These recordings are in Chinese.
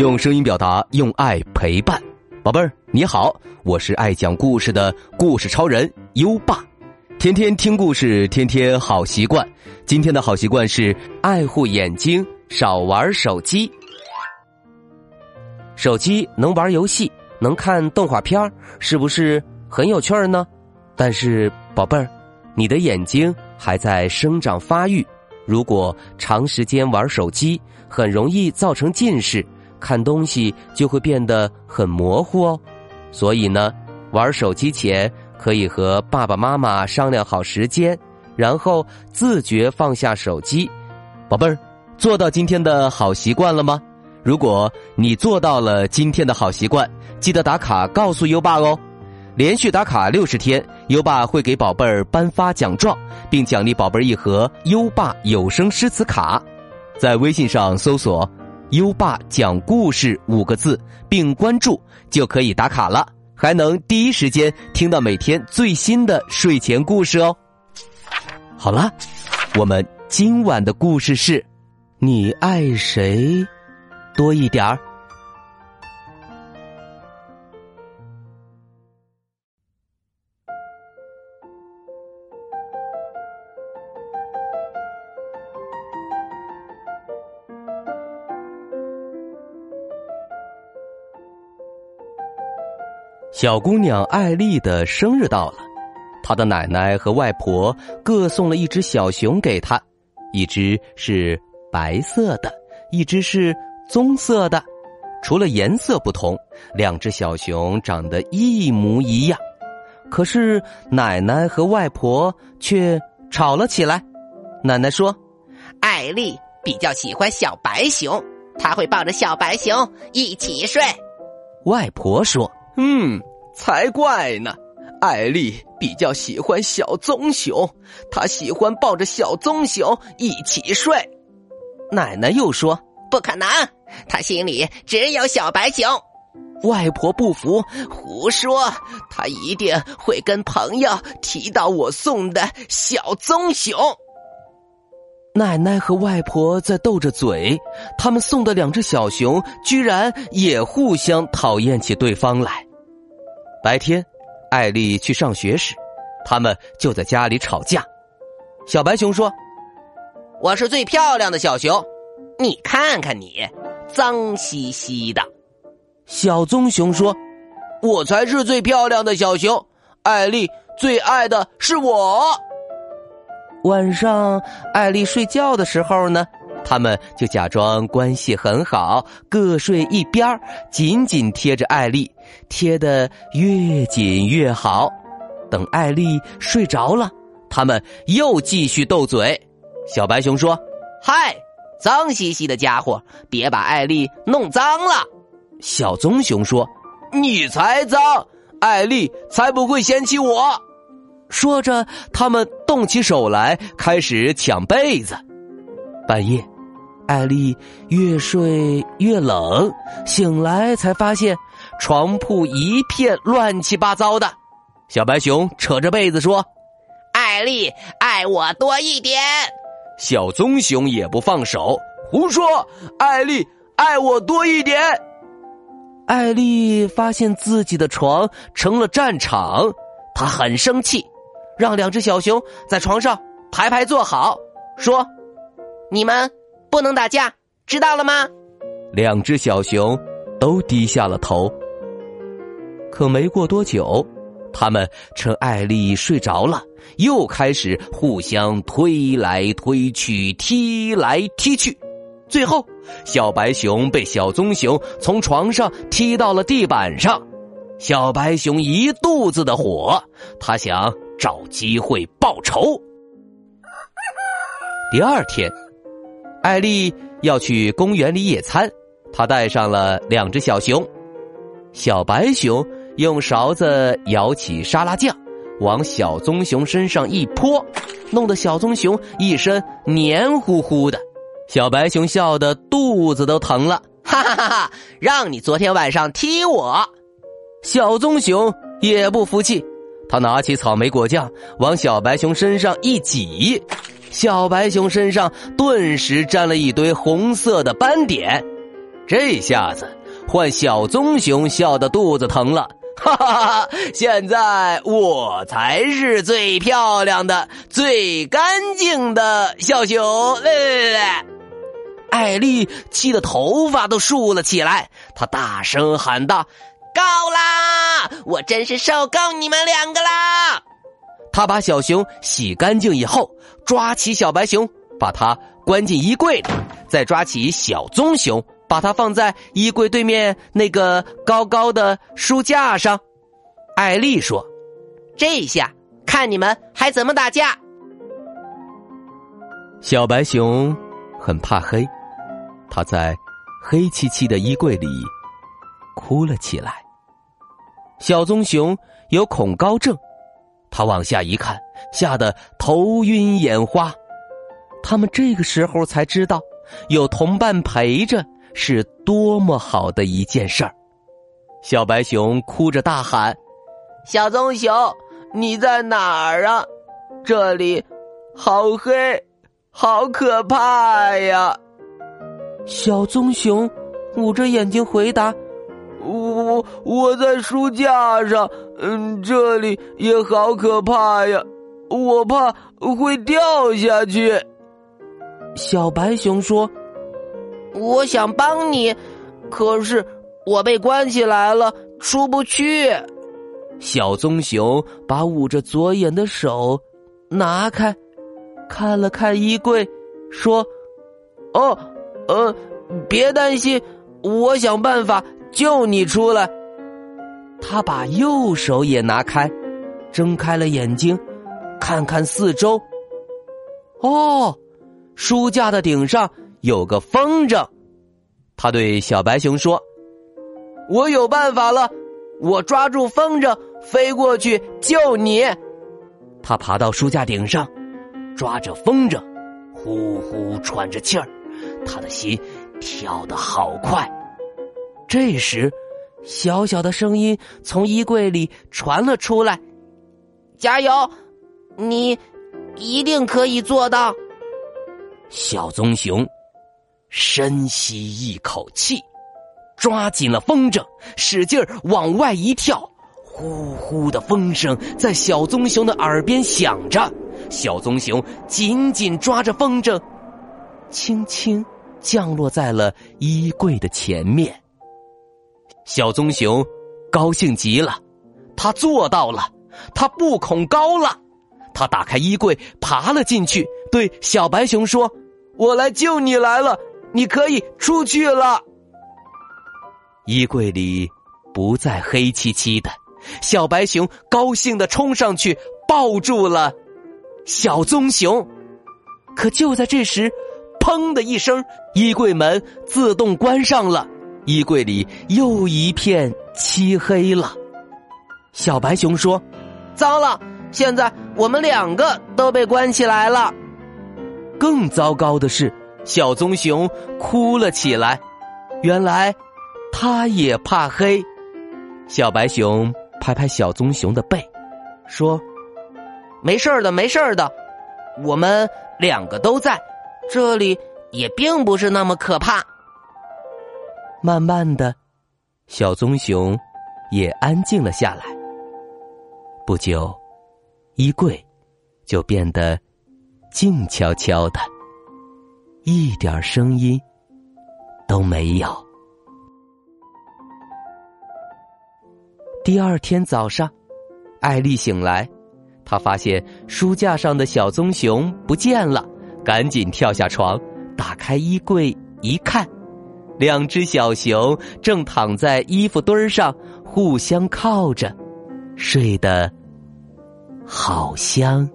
用声音表达，用爱陪伴，宝贝儿你好，我是爱讲故事的故事超人优爸，天天听故事，天天好习惯。今天的好习惯是爱护眼睛，少玩手机。手机能玩游戏，能看动画片儿是不是很有趣儿呢？但是宝贝儿，你的眼睛还在生长发育，如果长时间玩手机，很容易造成近视。看东西就会变得很模糊哦，所以呢，玩手机前可以和爸爸妈妈商量好时间，然后自觉放下手机。宝贝儿，做到今天的好习惯了吗？如果你做到了今天的好习惯，记得打卡告诉优爸哦。连续打卡六十天，优爸会给宝贝儿颁发奖状，并奖励宝贝儿一盒优爸有声诗词卡。在微信上搜索。优爸讲故事五个字，并关注就可以打卡了，还能第一时间听到每天最新的睡前故事哦。好了，我们今晚的故事是：你爱谁多一点儿？小姑娘艾丽的生日到了，她的奶奶和外婆各送了一只小熊给她，一只是白色的，一只是棕色的，除了颜色不同，两只小熊长得一模一样。可是奶奶和外婆却吵了起来。奶奶说：“艾丽比较喜欢小白熊，她会抱着小白熊一起睡。”外婆说。嗯，才怪呢！艾丽比较喜欢小棕熊，她喜欢抱着小棕熊一起睡。奶奶又说：“不可能，她心里只有小白熊。”外婆不服：“胡说，她一定会跟朋友提到我送的小棕熊。”奶奶和外婆在斗着嘴，他们送的两只小熊居然也互相讨厌起对方来。白天，艾丽去上学时，他们就在家里吵架。小白熊说：“我是最漂亮的小熊，你看看你，脏兮兮的。”小棕熊说：“我才是最漂亮的小熊，艾丽最爱的是我。”晚上，艾丽睡觉的时候呢，他们就假装关系很好，各睡一边紧紧贴着艾丽，贴得越紧越好。等艾丽睡着了，他们又继续斗嘴。小白熊说：“嗨，脏兮兮的家伙，别把艾丽弄脏了。”小棕熊说：“你才脏，艾丽才不会嫌弃我。”说着，他们动起手来，开始抢被子。半夜，艾丽越睡越冷，醒来才发现床铺一片乱七八糟的。小白熊扯着被子说：“艾丽爱我多一点。”小棕熊也不放手，胡说：“艾丽爱我多一点。”艾丽发现自己的床成了战场，她很生气。让两只小熊在床上排排坐好，说：“你们不能打架，知道了吗？”两只小熊都低下了头。可没过多久，他们趁艾丽睡着了，又开始互相推来推去、踢来踢去。最后，小白熊被小棕熊从床上踢到了地板上。小白熊一肚子的火，他想。找机会报仇。第二天，艾丽要去公园里野餐，她带上了两只小熊。小白熊用勺子舀起沙拉酱，往小棕熊身上一泼，弄得小棕熊一身黏糊糊的。小白熊笑得肚子都疼了，哈哈哈哈！让你昨天晚上踢我，小棕熊也不服气。他拿起草莓果酱往小白熊身上一挤，小白熊身上顿时沾了一堆红色的斑点。这下子换小棕熊笑得肚子疼了，哈哈哈！现在我才是最漂亮的、最干净的小熊。来来来！艾丽气得头发都竖了起来，她大声喊道：“够啦！我真是受够你们两个啦！”他把小熊洗干净以后，抓起小白熊，把它关进衣柜里，再抓起小棕熊，把它放在衣柜对面那个高高的书架上。艾丽说：“这下看你们还怎么打架！”小白熊很怕黑。它在黑漆漆的衣柜里哭了起来。小棕熊有恐高症，他往下一看，吓得头晕眼花。他们这个时候才知道，有同伴陪着是多么好的一件事儿。小白熊哭着大喊：“小棕熊，你在哪儿啊？这里好黑，好可怕呀！”小棕熊捂着眼睛回答：“我我在书架上，嗯，这里也好可怕呀，我怕会掉下去。”小白熊说：“我想帮你，可是我被关起来了，出不去。”小棕熊把捂着左眼的手拿开，看了看衣柜，说：“哦。”呃，别担心，我想办法救你出来。他把右手也拿开，睁开了眼睛，看看四周。哦，书架的顶上有个风筝。他对小白熊说：“我有办法了，我抓住风筝飞过去救你。”他爬到书架顶上，抓着风筝，呼呼喘着气儿。他的心跳得好快。这时，小小的声音从衣柜里传了出来：“加油，你一定可以做到。”小棕熊深吸一口气，抓紧了风筝，使劲往外一跳。呼呼的风声在小棕熊的耳边响着。小棕熊紧紧抓着风筝。轻轻降落在了衣柜的前面。小棕熊高兴极了，他做到了，他不恐高了。他打开衣柜，爬了进去，对小白熊说：“我来救你来了，你可以出去了。”衣柜里不再黑漆漆的，小白熊高兴的冲上去抱住了小棕熊。可就在这时，砰的一声，衣柜门自动关上了，衣柜里又一片漆黑了。小白熊说：“糟了，现在我们两个都被关起来了。”更糟糕的是，小棕熊哭了起来。原来，它也怕黑。小白熊拍拍小棕熊的背，说：“没事的，没事的，我们两个都在。”这里也并不是那么可怕。慢慢的，小棕熊也安静了下来。不久，衣柜就变得静悄悄的，一点声音都没有。第二天早上，艾丽醒来，她发现书架上的小棕熊不见了。赶紧跳下床，打开衣柜一看，两只小熊正躺在衣服堆上，互相靠着，睡得好香，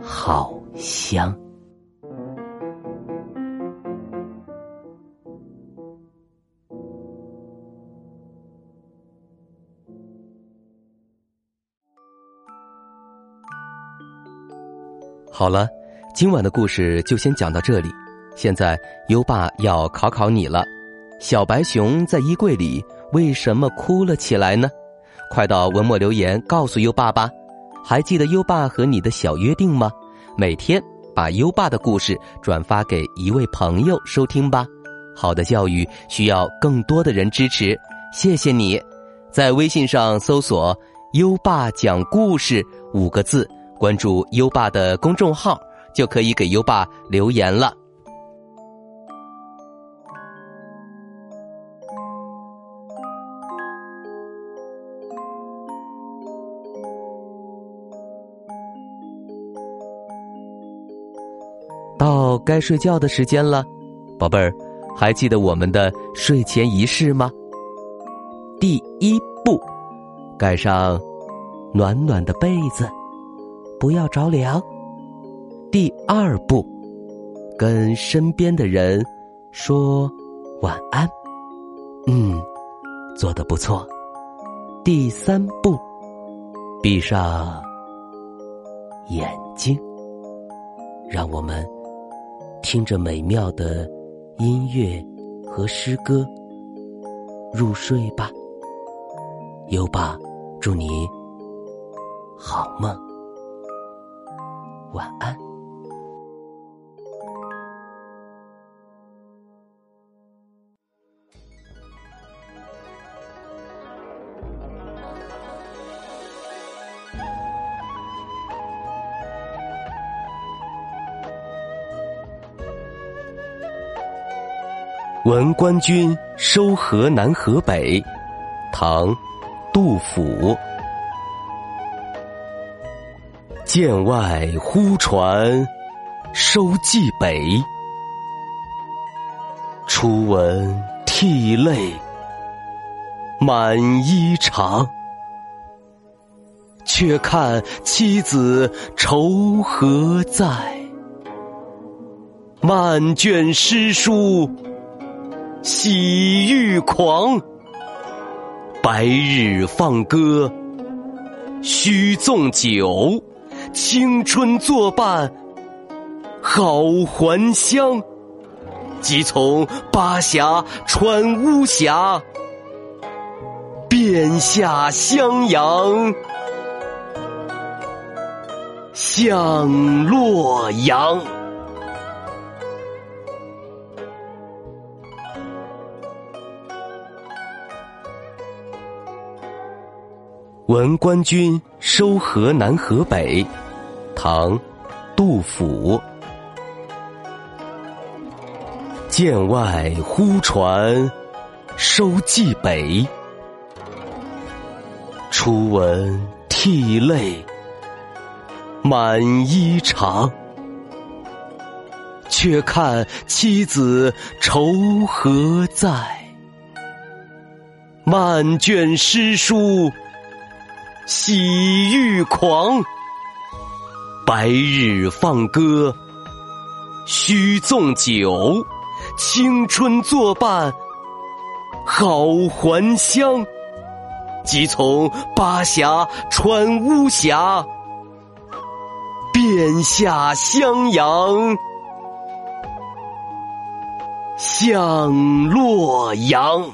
好香。好了。今晚的故事就先讲到这里。现在优爸要考考你了：小白熊在衣柜里为什么哭了起来呢？快到文末留言告诉优爸吧。还记得优爸和你的小约定吗？每天把优爸的故事转发给一位朋友收听吧。好的教育需要更多的人支持，谢谢你。在微信上搜索“优爸讲故事”五个字，关注优爸的公众号，就可以给优爸留言了。到该睡觉的时间了，宝贝儿，还记得我们的睡前仪式吗？第一步，盖上暖暖的被子，不要着凉。第二步，跟身边的人说晚安。嗯，做的不错。第三步，闭上眼睛，让我们。听着美妙的音乐和诗歌，入睡吧。优爸，祝你好梦，晚安。闻官军收河南河北，唐，杜甫。剑外忽传收蓟北，初闻涕泪满衣裳。却看妻子愁何在，漫卷诗书。喜欲狂，白日放歌须纵酒，青春作伴好还乡。即从巴峡穿巫峡，便下襄阳向洛阳。闻官军收河南河北，唐，杜甫。剑外忽传收蓟北，初闻涕泪满衣裳。却看妻子愁何在，漫卷诗书。喜欲狂，白日放歌须纵酒，青春作伴好还乡。即从巴峡穿巫峡，便下襄阳向洛阳。